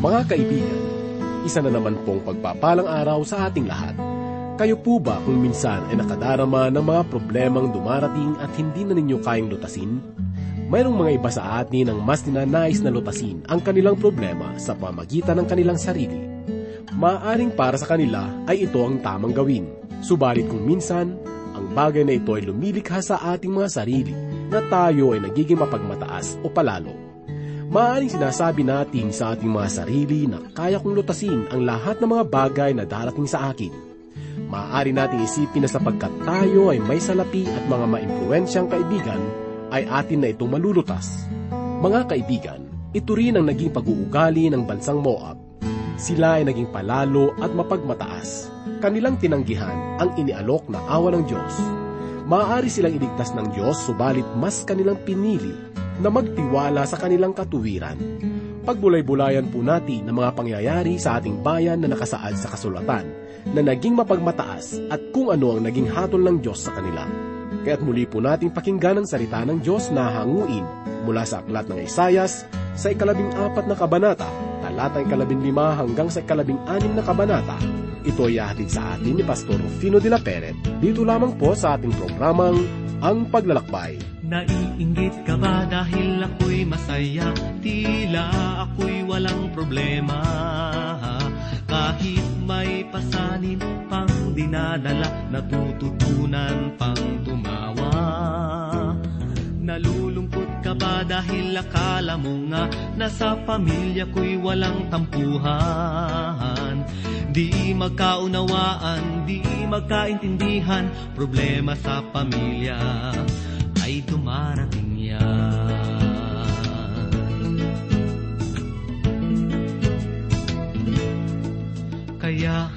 Mga kaibigan, isa na naman pong pagpapalang araw sa ating lahat. Kayo po ba kung minsan ay nakadarama ng mga problemang dumarating at hindi na ninyo kayang lutasin? Mayroong mga iba sa atin ang mas ninanais na lutasin ang kanilang problema sa pamagitan ng kanilang sarili. Maaring para sa kanila ay ito ang tamang gawin. Subalit kung minsan, ang bagay na ito ay lumilikha sa ating mga sarili na tayo ay nagiging mapagmataas o palalo. Maaring sinasabi natin sa ating mga sarili na kaya kong lutasin ang lahat ng mga bagay na darating sa akin. Maaari nating isipin na sapagkat tayo ay may salapi at mga maimpluensyang kaibigan, ay atin na itong malulutas. Mga kaibigan, ito rin ang naging pag-uugali ng bansang Moab. Sila ay naging palalo at mapagmataas. Kanilang tinanggihan ang inialok na awa ng Diyos. Maaari silang iligtas ng Diyos subalit mas kanilang pinili na magtiwala sa kanilang katuwiran. Pagbulay-bulayan po natin ng mga pangyayari sa ating bayan na nakasaad sa kasulatan na naging mapagmataas at kung ano ang naging hatol ng Diyos sa kanila. Kaya't muli po nating pakinggan ang salita ng Diyos na hanguin mula sa aklat ng Isayas sa ikalabing apat na kabanata, talatang ikalabing lima hanggang sa ikalabing anim na kabanata. Ito ay hatid sa atin ni Pastor Rufino de la Peret. Dito lamang po sa ating programang Ang Paglalakbay. Naiinggit ka ba dahil ako'y masaya? Tila ako'y walang problema. Kahit may pasanin pang dinadala Natututunan pang tumawa. Nalulungkot ka ba dahil akala mo nga Nasa pamilya ko'y walang tampuhan? Di magkaunawaan, di magkaintindihan Problema sa pamilya ay dumarating yan. Kaya,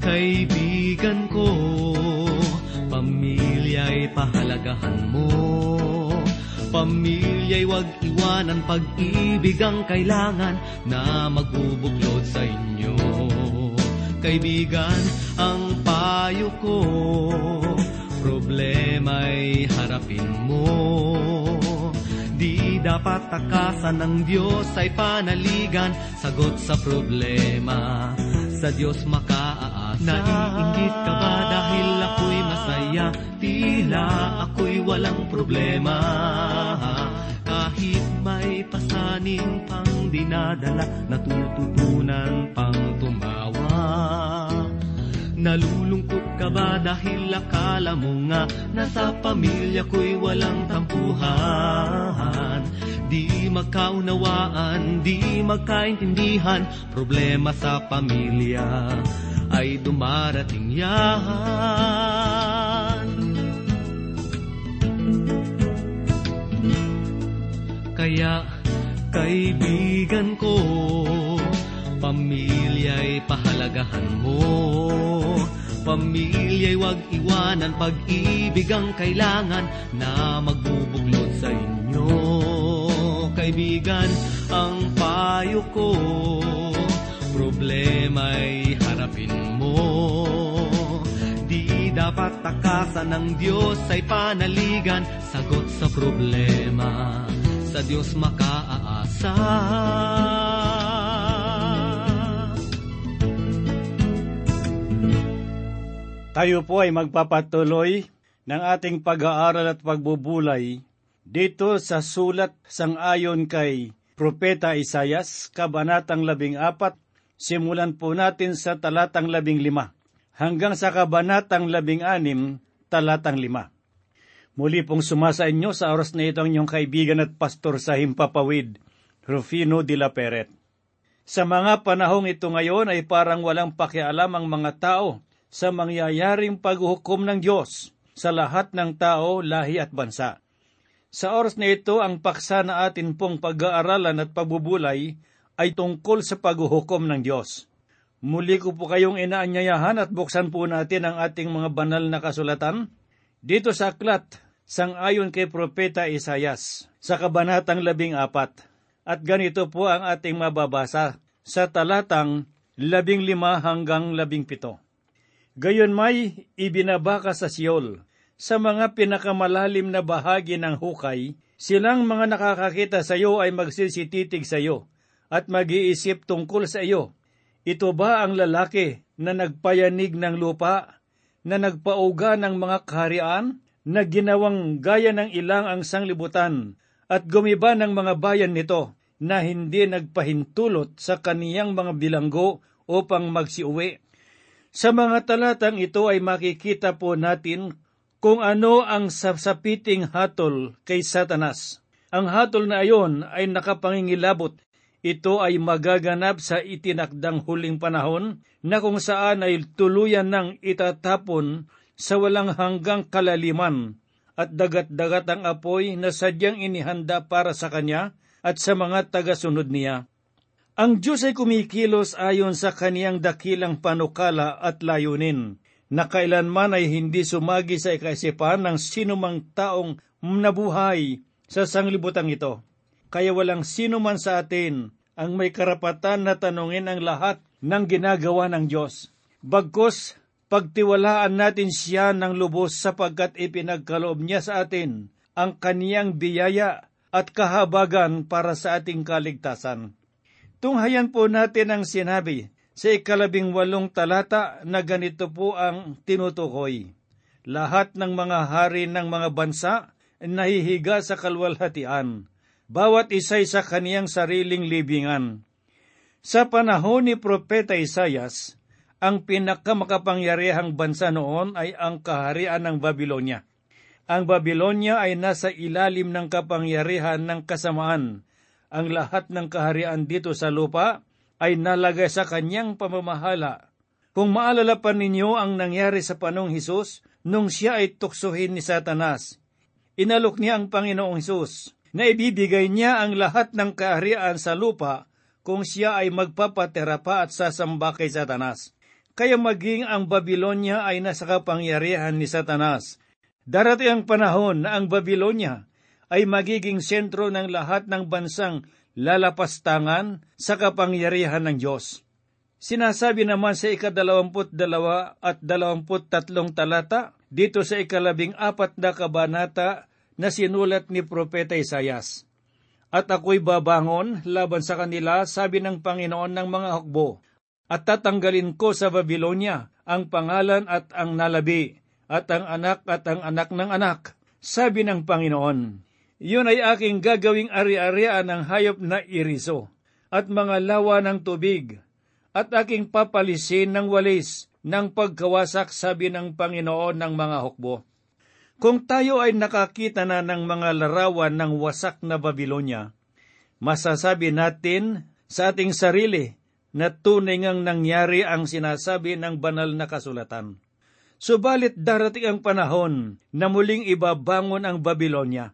kaibigan ko, pamilya'y pahalagahan mo. Pamilya'y wag iwanan pag-ibig ang kailangan na magbubuklod sa inyo. Kaibigan, ang payo ko, problema'y harapin mo. Di dapat takasan ng Diyos ay panaligan, sagot sa problema, sa Diyos makaaasa. Naiingit ka ba dahil ako'y masaya, tila ako'y walang problema. Kahit may pasaning pang dinadala, natututunan pang tumawa. Nalulungkot ka ba dahil akala mo nga Nasa pamilya ko'y walang tampuhan? Di magkaunawaan, di magkaintindihan Problema sa pamilya ay dumarating yan. Kaya kaibigan ko Pamilya'y pahalagahan mo. Pamilya'y wag iwanan Pag-ibig ang kailangan Na magbubuklod sa inyo. Kaibigan, ang payo ko Problema'y harapin mo. Di dapat takasan ng Diyos ay panaligan Sagot sa problema. Sa Diyos makaaasa Tayo po ay magpapatuloy ng ating pag-aaral at pagbubulay dito sa sulat sang-ayon kay Propeta Isayas, Kabanatang 14, simulan po natin sa talatang 15 hanggang sa Kabanatang 16, talatang 5. Muli pong sumasa inyo sa oras na ito ang inyong kaibigan at pastor sa Himpapawid, Rufino de la Peret. Sa mga panahong ito ngayon ay parang walang pakialam ang mga tao sa mangyayaring paghuhukom ng Diyos sa lahat ng tao, lahi at bansa. Sa oras na ito, ang paksa na atin pong pag-aaralan at pagbubulay ay tungkol sa paghuhukom ng Diyos. Muli ko po kayong inaanyayahan at buksan po natin ang ating mga banal na kasulatan dito sa aklat sang-ayon kay Propeta Isayas sa kabanatang labing apat. At ganito po ang ating mababasa sa talatang labing lima hanggang labing pito. Gayon may ibinabaka sa Siol, sa mga pinakamalalim na bahagi ng hukay, silang mga nakakakita sa iyo ay magsisititig sa iyo, at mag-iisip tungkol sa iyo. Ito ba ang lalaki na nagpayanig ng lupa, na nagpauga ng mga kaharian, na ginawang gaya ng ilang ang sanglibutan, at gumiba ng mga bayan nito, na hindi nagpahintulot sa kaniyang mga bilanggo upang magsiuwi? Sa mga talatang ito ay makikita po natin kung ano ang sasapiting hatol kay Satanas. Ang hatol na ayon ay nakapangingilabot ito ay magaganap sa itinakdang huling panahon na kung saan ay tuluyan ng itatapon sa walang hanggang kalaliman at dagat-dagat ang apoy na sadyang inihanda para sa kanya at sa mga tagasunod niya. Ang Diyos ay kumikilos ayon sa kaniyang dakilang panukala at layunin, na kailanman ay hindi sumagi sa ikaisipan ng sinumang taong nabuhay sa sanglibutang ito. Kaya walang sino man sa atin ang may karapatan na tanungin ang lahat ng ginagawa ng Diyos. Bagkos, pagtiwalaan natin siya ng lubos sapagkat ipinagkaloob niya sa atin ang kaniyang biyaya at kahabagan para sa ating kaligtasan. Tunghayan po natin ang sinabi sa ikalabing walong talata na ganito po ang tinutukoy. Lahat ng mga hari ng mga bansa nahihiga sa kalwalhatian bawat isa'y sa kaniyang sariling libingan. Sa panahon ni Propeta Isayas, ang pinakamakapangyarihang bansa noon ay ang kaharian ng Babylonia. Ang Babylonia ay nasa ilalim ng kapangyarihan ng kasamaan. Ang lahat ng kaharian dito sa lupa ay nalagay sa kanyang pamamahala. Kung maalala pa ninyo ang nangyari sa panong Hesus, nung siya ay tuksohin ni Satanas, inalok niya ang Panginoong Hesus na ibibigay niya ang lahat ng kaharian sa lupa kung siya ay magpapatera pa at sasamba kay Satanas. Kaya maging ang Babylonia ay nasa kapangyarihan ni Satanas. Darating ang panahon na ang Babylonia ay magiging sentro ng lahat ng bansang lalapastangan sa kapangyarihan ng Diyos. Sinasabi naman sa ikadalawamput dalawa at dalawamput tatlong talata dito sa ikalabing apat na kabanata na sinulat ni Propeta Isayas. At ako'y babangon laban sa kanila, sabi ng Panginoon ng mga hukbo, at tatanggalin ko sa Babylonia ang pangalan at ang nalabi, at ang anak at ang anak ng anak, sabi ng Panginoon. Yun ay aking gagawing ari-arian ng hayop na iriso, at mga lawa ng tubig, at aking papalisin ng walis ng pagkawasak, sabi ng Panginoon ng mga hukbo. Kung tayo ay nakakita na ng mga larawan ng wasak na Babylonia, masasabi natin sa ating sarili na tunay ngang nangyari ang sinasabi ng banal na kasulatan. Subalit darating ang panahon na muling ibabangon ang Babylonia.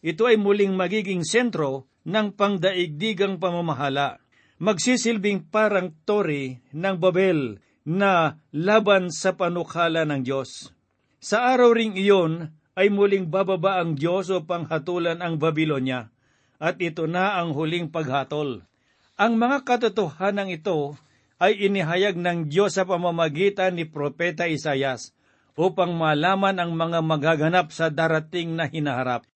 Ito ay muling magiging sentro ng pangdaigdigang pamamahala. Magsisilbing parang tori ng Babel na laban sa panukala ng Diyos. Sa araw ring iyon ay muling bababa ang Diyos upang hatulan ang Babylonia, at ito na ang huling paghatol. Ang mga katotohanan ito ay inihayag ng Diyos sa pamamagitan ni Propeta Isayas upang malaman ang mga magaganap sa darating na hinaharap.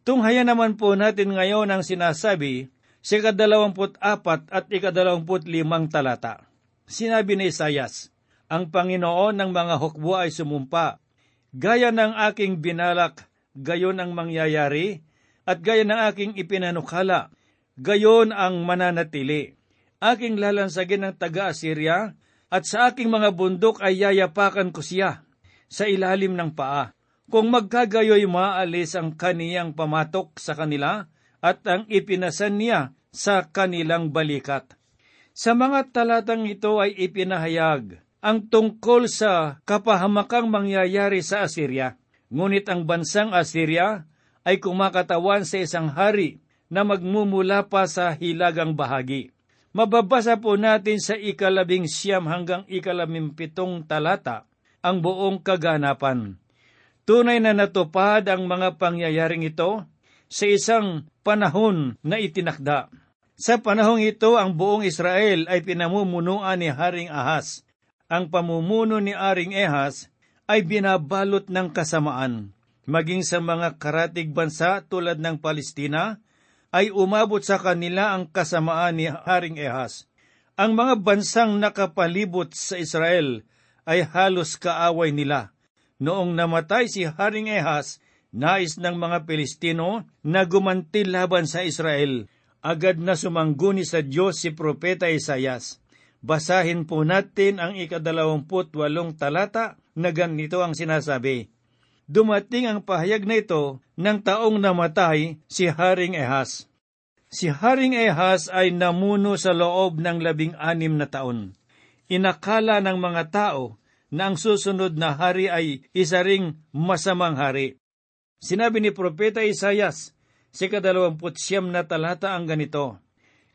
Tunghaya naman po natin ngayon ang sinasabi sa ikadalawamput apat at ikadalawamput limang talata. Sinabi ni Isayas, Ang Panginoon ng mga hukbo ay sumumpa Gaya ng aking binalak, gayon ang mangyayari, at gaya ng aking ipinanukala, gayon ang mananatili. Aking lalansagin ng taga-Assyria, at sa aking mga bundok ay yayapakan ko siya sa ilalim ng paa. Kung magkagayoy maalis ang kaniyang pamatok sa kanila, at ang ipinasan niya sa kanilang balikat. Sa mga talatang ito ay ipinahayag ang tungkol sa kapahamakang mangyayari sa Assyria. Ngunit ang bansang Assyria ay kumakatawan sa isang hari na magmumula pa sa hilagang bahagi. Mababasa po natin sa ikalabing siyam hanggang ikalabing pitong talata ang buong kaganapan. Tunay na natupad ang mga pangyayaring ito sa isang panahon na itinakda. Sa panahong ito, ang buong Israel ay pinamumunuan ni Haring Ahas ang pamumuno ni Aring Ehas ay binabalot ng kasamaan, maging sa mga karatig bansa tulad ng Palestina, ay umabot sa kanila ang kasamaan ni Haring Ehas. Ang mga bansang nakapalibot sa Israel ay halos kaaway nila. Noong namatay si Haring Ehas, nais ng mga Pilistino na gumanti laban sa Israel. Agad na sumangguni sa Diyos si Propeta Isayas. Basahin po natin ang ikadalawamput walong talata na ganito ang sinasabi. Dumating ang pahayag na ito ng taong namatay si Haring Ehas. Si Haring Ehas ay namuno sa loob ng labing anim na taon. Inakala ng mga tao na ang susunod na hari ay isa ring masamang hari. Sinabi ni Propeta Isayas, si kadalawamput siyam na talata ang ganito,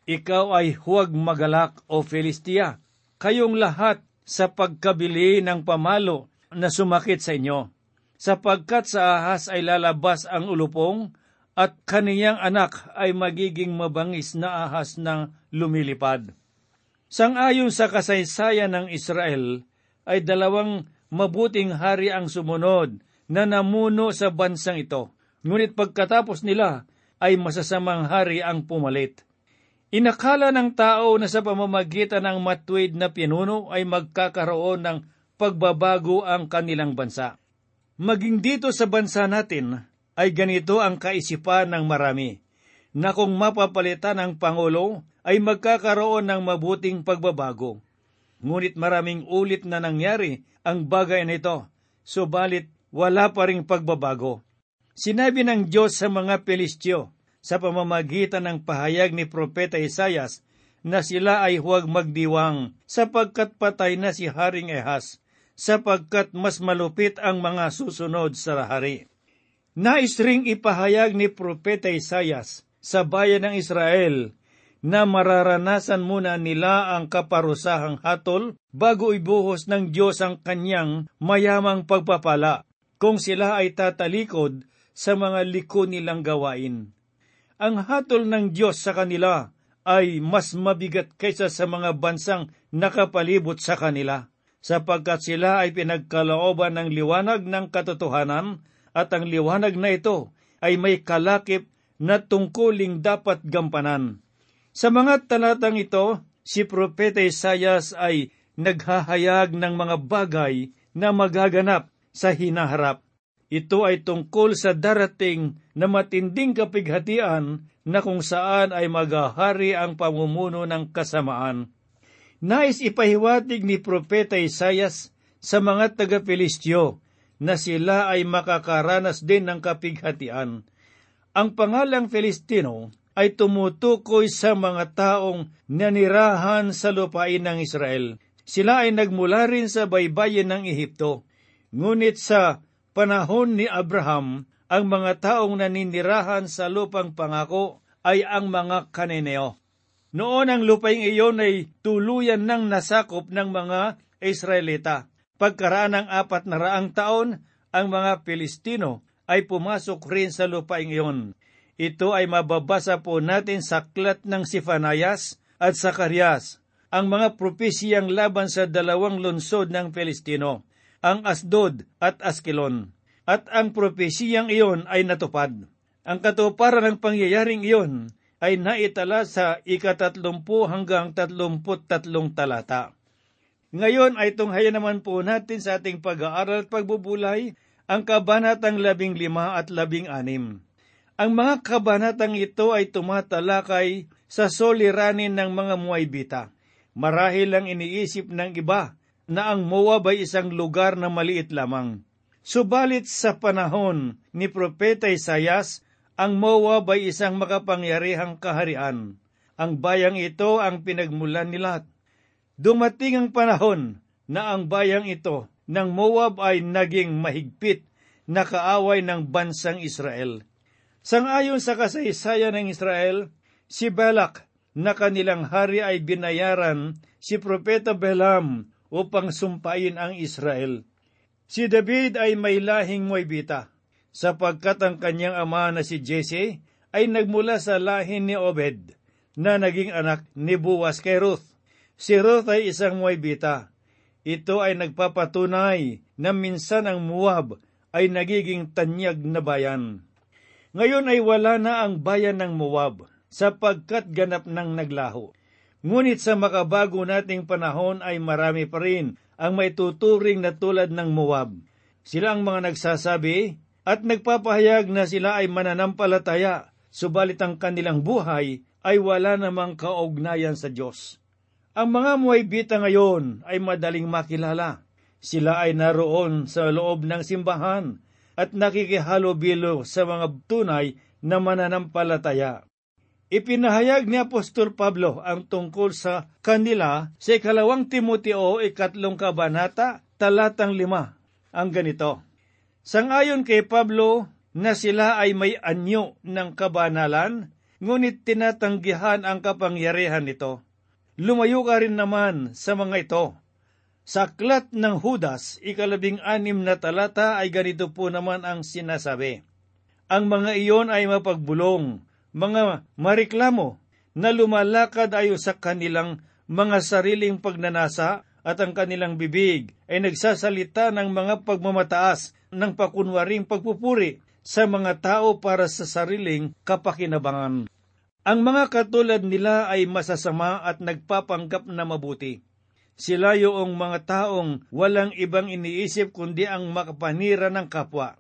ikaw ay huwag magalak o Filistia, kayong lahat sa pagkabili ng pamalo na sumakit sa inyo, sapagkat sa ahas ay lalabas ang ulupong at kaniyang anak ay magiging mabangis na ahas ng lumilipad. Sangayon sa kasaysayan ng Israel ay dalawang mabuting hari ang sumunod na namuno sa bansang ito. Ngunit pagkatapos nila ay masasamang hari ang pumalit. Inakala ng tao na sa pamamagitan ng matuwid na pinuno ay magkakaroon ng pagbabago ang kanilang bansa. Maging dito sa bansa natin ay ganito ang kaisipan ng marami, na kung mapapalitan ang Pangulo ay magkakaroon ng mabuting pagbabago. Ngunit maraming ulit na nangyari ang bagay na ito, subalit wala pa ring pagbabago. Sinabi ng Diyos sa mga Pelistyo, sa pamamagitan ng pahayag ni Propeta Isayas na sila ay huwag magdiwang sapagkat patay na si Haring Ehas, sapagkat mas malupit ang mga susunod sa hari. Nais ring ipahayag ni Propeta Isayas sa bayan ng Israel na mararanasan muna nila ang kaparusahang hatol bago ibuhos ng Diyos ang kanyang mayamang pagpapala kung sila ay tatalikod sa mga liko nilang gawain ang hatol ng Diyos sa kanila ay mas mabigat kaysa sa mga bansang nakapalibot sa kanila, sapagkat sila ay pinagkalooban ng liwanag ng katotohanan at ang liwanag na ito ay may kalakip na tungkuling dapat gampanan. Sa mga talatang ito, si Propeta Isayas ay naghahayag ng mga bagay na magaganap sa hinaharap ito ay tungkol sa darating na matinding kapighatian na kung saan ay magahari ang pamumuno ng kasamaan. Nais ipahiwatig ni Propeta Isayas sa mga taga-Pilistyo na sila ay makakaranas din ng kapighatian. Ang pangalang Filistino ay tumutukoy sa mga taong nanirahan sa lupain ng Israel. Sila ay nagmula rin sa baybayin ng Ehipto. Ngunit sa panahon ni Abraham, ang mga taong naninirahan sa lupang pangako ay ang mga kaneneo. Noon ang lupaing iyon ay tuluyan ng nasakop ng mga Israelita. Pagkaraan ng apat na raang taon, ang mga Pilistino ay pumasok rin sa lupaing iyon. Ito ay mababasa po natin sa klat ng Sifanayas at Sakarias, ang mga propesiyang laban sa dalawang lungsod ng Pilistino ang Asdod at Askelon. At ang propesiyang iyon ay natupad. Ang katuparan ng pangyayaring iyon ay naitala sa ikatatlumpu hanggang tatlumput tatlong talata. Ngayon ay tunghaya naman po natin sa ating pag-aaral at pagbubulay ang kabanatang labing lima at labing anim. Ang mga kabanatang ito ay tumatalakay sa soliranin ng mga muaybita. Marahil lang iniisip ng iba na ang Moab ay isang lugar na maliit lamang. Subalit sa panahon ni Propeta Isayas, ang Moab ay isang makapangyarihang kaharian. Ang bayang ito ang pinagmulan ni Lot. Dumating ang panahon na ang bayang ito ng Moab ay naging mahigpit na kaaway ng bansang Israel. Sangayon sa kasaysayan ng Israel, si Balak na kanilang hari ay binayaran si Propeta Belam upang sumpain ang Israel. Si David ay may lahing Moabita, sapagkat ang kanyang ama na si Jesse ay nagmula sa lahi ni Obed, na naging anak ni Buwas kay Ruth. Si Ruth ay isang Moabita. Ito ay nagpapatunay na minsan ang Moab ay nagiging tanyag na bayan. Ngayon ay wala na ang bayan ng Moab, sapagkat ganap nang naglaho. Ngunit sa makabago nating panahon ay marami pa rin ang may tuturing na tulad ng Moab. Sila ang mga nagsasabi at nagpapahayag na sila ay mananampalataya, subalit ang kanilang buhay ay wala namang kaugnayan sa Diyos. Ang mga Moabita ngayon ay madaling makilala. Sila ay naroon sa loob ng simbahan at nakikihalubilo sa mga tunay na mananampalataya. Ipinahayag ni Apostol Pablo ang tungkol sa kanila sa ikalawang Timoteo ikatlong kabanata, talatang lima. Ang ganito, Sangayon kay Pablo na sila ay may anyo ng kabanalan, ngunit tinatanggihan ang kapangyarihan nito. Lumayo ka rin naman sa mga ito. Sa aklat ng Hudas, ikalabing anim na talata ay ganito po naman ang sinasabi. Ang mga iyon ay mapagbulong, mga mariklamo, na lumalakad ayo sa kanilang mga sariling pagnanasa at ang kanilang bibig ay nagsasalita ng mga pagmamataas ng pakunwaring pagpupuri sa mga tao para sa sariling kapakinabangan. Ang mga katulad nila ay masasama at nagpapanggap na mabuti. Sila yung mga taong walang ibang iniisip kundi ang makapanira ng kapwa.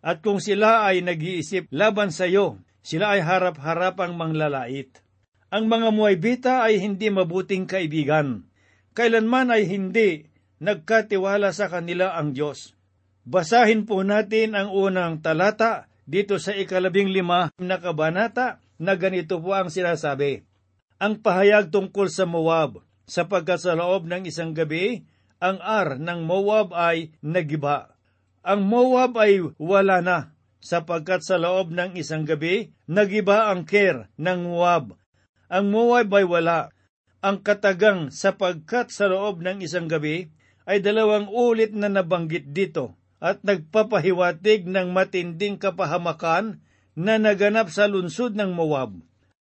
At kung sila ay nag-iisip laban sa iyo, sila ay harap-harapang manglalait. Ang mga muaybita ay hindi mabuting kaibigan. Kailanman ay hindi nagkatiwala sa kanila ang Diyos. Basahin po natin ang unang talata dito sa ikalabing lima na kabanata na ganito po ang sinasabi. Ang pahayag tungkol sa Moab, sapagkat sa loob ng isang gabi, ang ar ng Moab ay nagiba. Ang Moab ay wala na, sapagkat sa loob ng isang gabi, nagiba ang Ker ng Moab. Ang Moab ay wala. Ang katagang sapagkat sa loob ng isang gabi ay dalawang ulit na nabanggit dito at nagpapahiwatig ng matinding kapahamakan na naganap sa lunsod ng Moab.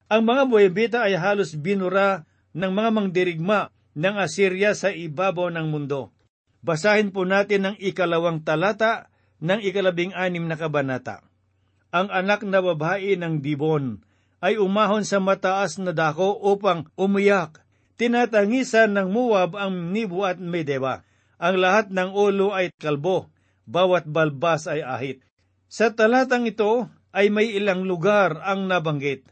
Ang mga Moabita ay halos binura ng mga mangdirigma ng Assyria sa ibabaw ng mundo. Basahin po natin ang ikalawang talata ng ikalabing anim na kabanata. Ang anak na babae ng Dibon ay umahon sa mataas na dako upang umiyak. Tinatangisan ng Moab ang Nibo at Medeba. Ang lahat ng ulo ay kalbo, bawat balbas ay ahit. Sa talatang ito ay may ilang lugar ang nabanggit.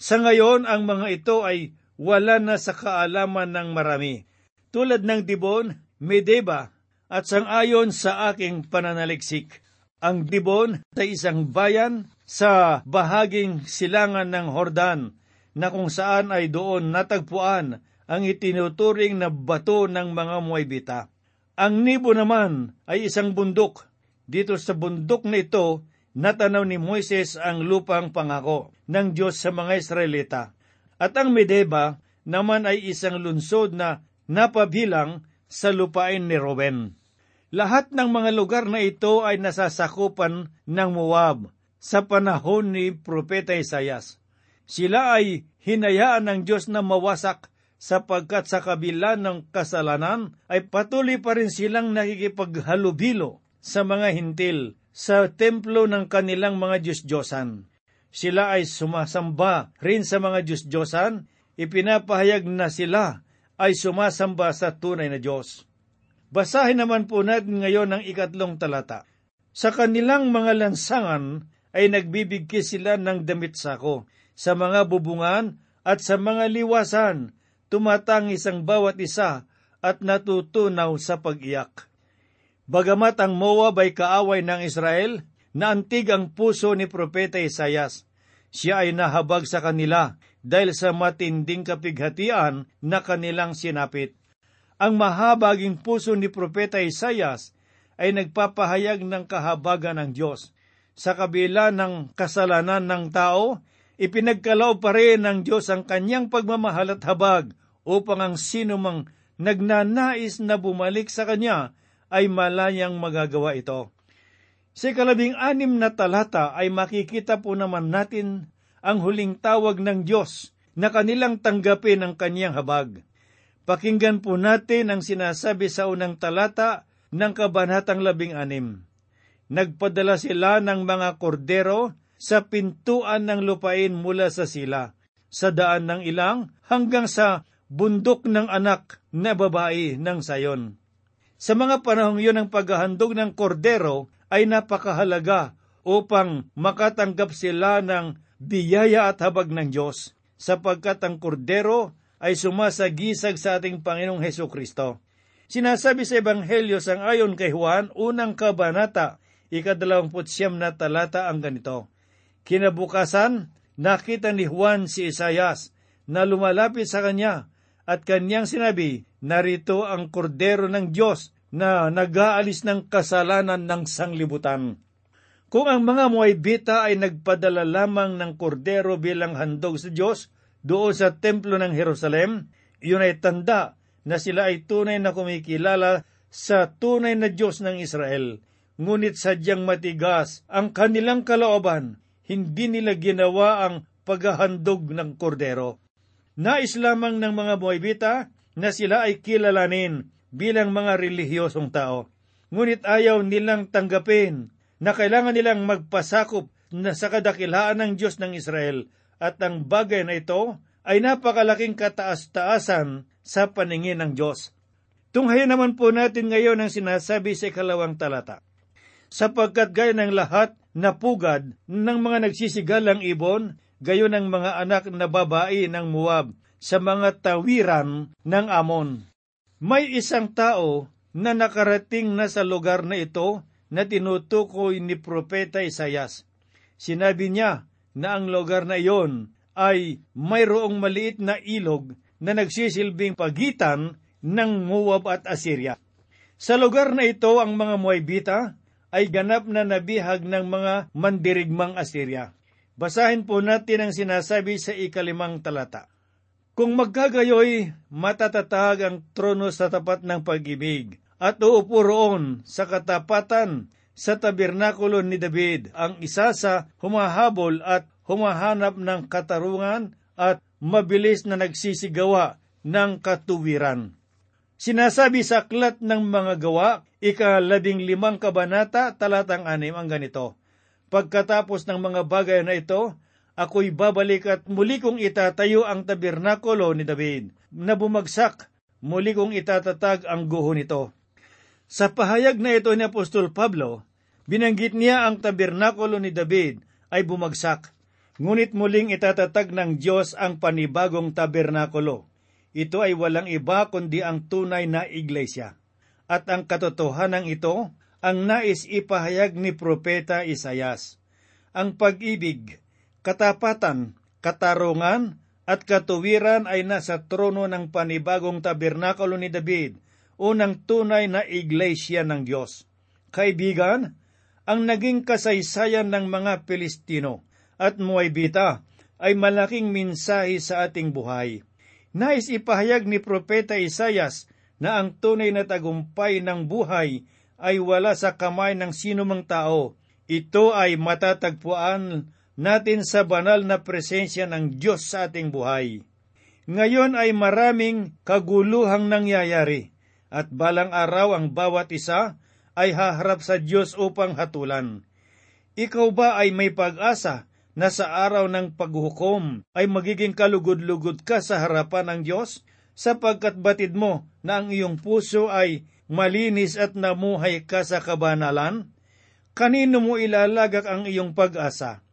Sa ngayon, ang mga ito ay wala na sa kaalaman ng marami. Tulad ng Dibon, Medeba, at sangayon sa aking pananaliksik. Ang Dibon ay isang bayan sa bahaging silangan ng Hordan na kung saan ay doon natagpuan ang itinuturing na bato ng mga Moabita. Ang Nibo naman ay isang bundok. Dito sa bundok na ito, natanaw ni Moises ang lupang pangako ng Diyos sa mga Israelita. At ang Medeba naman ay isang lunsod na napabilang sa lupain ni Ruben. Lahat ng mga lugar na ito ay nasasakupan ng Moab sa panahon ni Propeta Isayas. Sila ay hinayaan ng Diyos na mawasak sapagkat sa kabila ng kasalanan ay patuloy pa rin silang nakikipaghalubilo sa mga hintil sa templo ng kanilang mga Diyos-Diyosan. Sila ay sumasamba rin sa mga Diyos-Diyosan, ipinapahayag na sila ay sumasamba sa tunay na Diyos. Basahin naman po natin ngayon ang ikatlong talata. Sa kanilang mga lansangan ay nagbibigki sila ng damit sako. Sa mga bubungan at sa mga liwasan, tumatangis ang bawat isa at natutunaw sa pag-iyak. Bagamat ang Moab ay kaaway ng Israel, naantig ang puso ni Propeta Isayas. Siya ay nahabag sa kanila dahil sa matinding kapighatian na kanilang sinapit. Ang mahabaging puso ni Propeta Isayas ay nagpapahayag ng kahabagan ng Diyos. Sa kabila ng kasalanan ng tao, ipinagkalao pa rin ng Diyos ang kanyang pagmamahal at habag upang ang sino mang nagnanais na bumalik sa Kanya ay malayang magagawa ito. Sa kalabing anim na talata ay makikita po naman natin ang huling tawag ng Diyos na kanilang tanggapin ang kanyang habag. Pakinggan po natin ang sinasabi sa unang talata ng Kabanatang labing anim. Nagpadala sila ng mga kordero sa pintuan ng lupain mula sa sila, sa daan ng ilang hanggang sa bundok ng anak na babae ng sayon. Sa mga panahong yun ang paghahandog ng kordero ay napakahalaga upang makatanggap sila ng biyaya at habag ng Diyos, sapagkat ang kordero ay sumasagisag sa ating Panginoong Heso Kristo. Sinasabi sa Ebanghelyo sang ayon kay Juan, unang kabanata, ikadalawamput siyam na talata ang ganito. Kinabukasan, nakita ni Juan si Isayas na lumalapit sa kanya at kanyang sinabi, narito ang kordero ng Diyos na nag-aalis ng kasalanan ng sanglibutan. Kung ang mga Moabita ay nagpadala lamang ng kordero bilang handog sa Diyos doon sa templo ng Jerusalem, iyon ay tanda na sila ay tunay na kumikilala sa tunay na Diyos ng Israel. Ngunit sadyang matigas ang kanilang kalooban, hindi nila ginawa ang paghahandog ng kordero. Nais lamang ng mga Moabita na sila ay kilalanin bilang mga relihiyosong tao. Ngunit ayaw nilang tanggapin na kailangan nilang magpasakop na sa kadakilaan ng Diyos ng Israel at ang bagay na ito ay napakalaking kataas-taasan sa paningin ng Diyos. Tunghayan naman po natin ngayon ang sinasabi sa ikalawang talata. Sapagkat gaya ng lahat na pugad ng mga nagsisigalang ibon, gayon ng mga anak na babae ng Moab sa mga tawiran ng Amon. May isang tao na nakarating na sa lugar na ito na tinutukoy ni Propeta Isayas. Sinabi niya na ang lugar na iyon ay mayroong maliit na ilog na nagsisilbing pagitan ng Moab at Assyria. Sa lugar na ito, ang mga Moabita ay ganap na nabihag ng mga mandirigmang Assyria. Basahin po natin ang sinasabi sa ikalimang talata. Kung magkagayoy, matatatag ang trono sa tapat ng pag-ibig, at uupo roon sa katapatan sa tabernakulo ni David, ang isa sa humahabol at humahanap ng katarungan at mabilis na nagsisigawa ng katuwiran. Sinasabi sa aklat ng mga gawa, ikalabing limang kabanata, talatang anim ang ganito. Pagkatapos ng mga bagay na ito, ako'y babalik at muli kong itatayo ang tabernakulo ni David, na bumagsak, muli kong itatatag ang guho nito. Sa pahayag na ito ni Apostol Pablo, binanggit niya ang tabernakulo ni David ay bumagsak, ngunit muling itatatag ng Diyos ang panibagong tabernakulo. Ito ay walang iba kundi ang tunay na iglesia. At ang katotohanan ito ang nais ipahayag ni Propeta Isayas. Ang pag-ibig, katapatan, katarungan, at katuwiran ay nasa trono ng panibagong tabernakulo ni David, unang tunay na iglesia ng Diyos. Kaibigan, ang naging kasaysayan ng mga Pilistino at Moabita ay malaking minsahi sa ating buhay. Nais ipahayag ni Propeta Isayas na ang tunay na tagumpay ng buhay ay wala sa kamay ng sinumang tao. Ito ay matatagpuan natin sa banal na presensya ng Diyos sa ating buhay. Ngayon ay maraming kaguluhang nangyayari at balang araw ang bawat isa ay haharap sa Diyos upang hatulan. Ikaw ba ay may pag-asa na sa araw ng paghukom ay magiging kalugod-lugod ka sa harapan ng Diyos sapagkat batid mo na ang iyong puso ay malinis at namuhay ka sa kabanalan? Kanino mo ilalagak ang iyong pag-asa?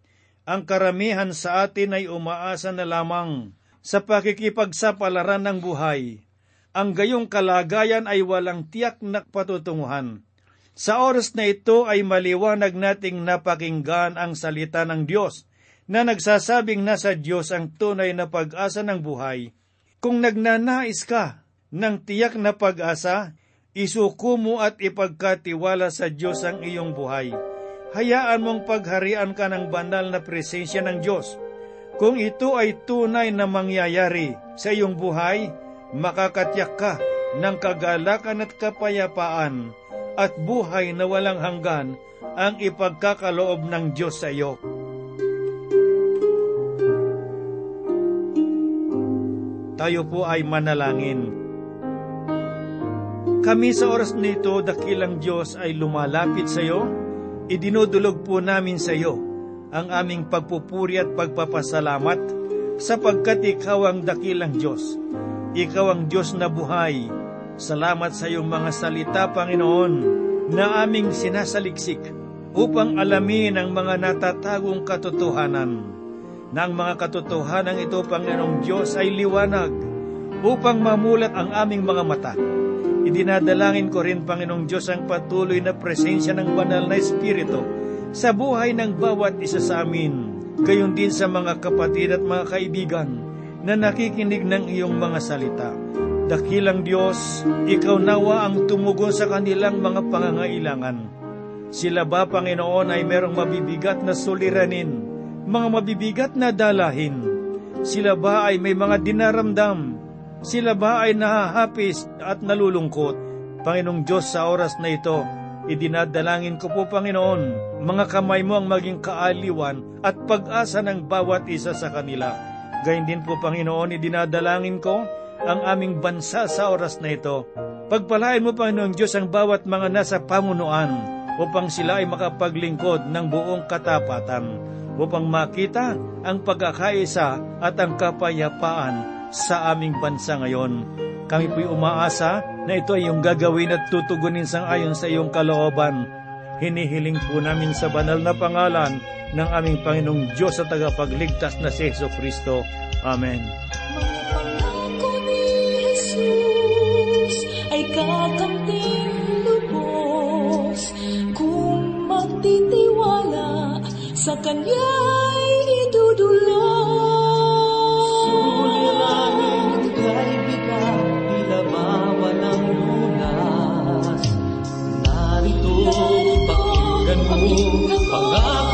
Ang karamihan sa atin ay umaasa na lamang sa pakikipagsapalaran ng buhay. Ang gayong kalagayan ay walang tiyak na patutunguhan. Sa oras na ito ay maliwanag nating napakinggan ang salita ng Diyos na nagsasabing nasa Diyos ang tunay na pag-asa ng buhay. Kung nagnanais ka ng tiyak na pag-asa, isuko mo at ipagkatiwala sa Diyos ang iyong buhay hayaan mong pagharian ka ng banal na presensya ng Diyos. Kung ito ay tunay na mangyayari sa iyong buhay, makakatyak ka ng kagalakan at kapayapaan at buhay na walang hanggan ang ipagkakaloob ng Diyos sa iyo. Tayo po ay manalangin. Kami sa oras nito, dakilang Diyos ay lumalapit sa iyo idinudulog po namin sa iyo ang aming pagpupuri at pagpapasalamat sapagkat ikaw ang dakilang Diyos. Ikaw ang Diyos na buhay. Salamat sa iyong mga salita, Panginoon, na aming sinasaliksik upang alamin ang mga natatagong katotohanan. Na ang mga katotohanan ito, Panginoong Diyos, ay liwanag upang mamulat ang aming mga mata. Idinadalangin ko rin, Panginoong Diyos, ang patuloy na presensya ng banal na Espiritu sa buhay ng bawat isa sa amin, gayon din sa mga kapatid at mga kaibigan na nakikinig ng iyong mga salita. Dakilang Diyos, Ikaw nawa ang tumugon sa kanilang mga pangangailangan. Sila ba, Panginoon, ay merong mabibigat na suliranin, mga mabibigat na dalahin? Sila ba ay may mga dinaramdam? Sila ba ay nahahapis at nalulungkot? Panginoong Diyos, sa oras na ito, Idinadalangin ko po, Panginoon, mga kamay mo ang maging kaaliwan at pag-asa ng bawat isa sa kanila. Gayun din po, Panginoon, idinadalangin ko ang aming bansa sa oras na ito. Pagpalain mo, Panginoon Diyos, ang bawat mga nasa pamunuan upang sila ay makapaglingkod ng buong katapatan, upang makita ang pagkakaisa at ang kapayapaan sa aming bansa ngayon. Kami po'y umaasa na ito ay yung gagawin at tutugunin sang ayon sa iyong kalooban. Hinihiling po namin sa banal na pangalan ng aming Panginoong Diyos at tagapagligtas na si Yeso Kristo. Amen. Mga ni Jesus ay kakamting lubos kung magtitiwala sa Kanya'y Narito, pakinggan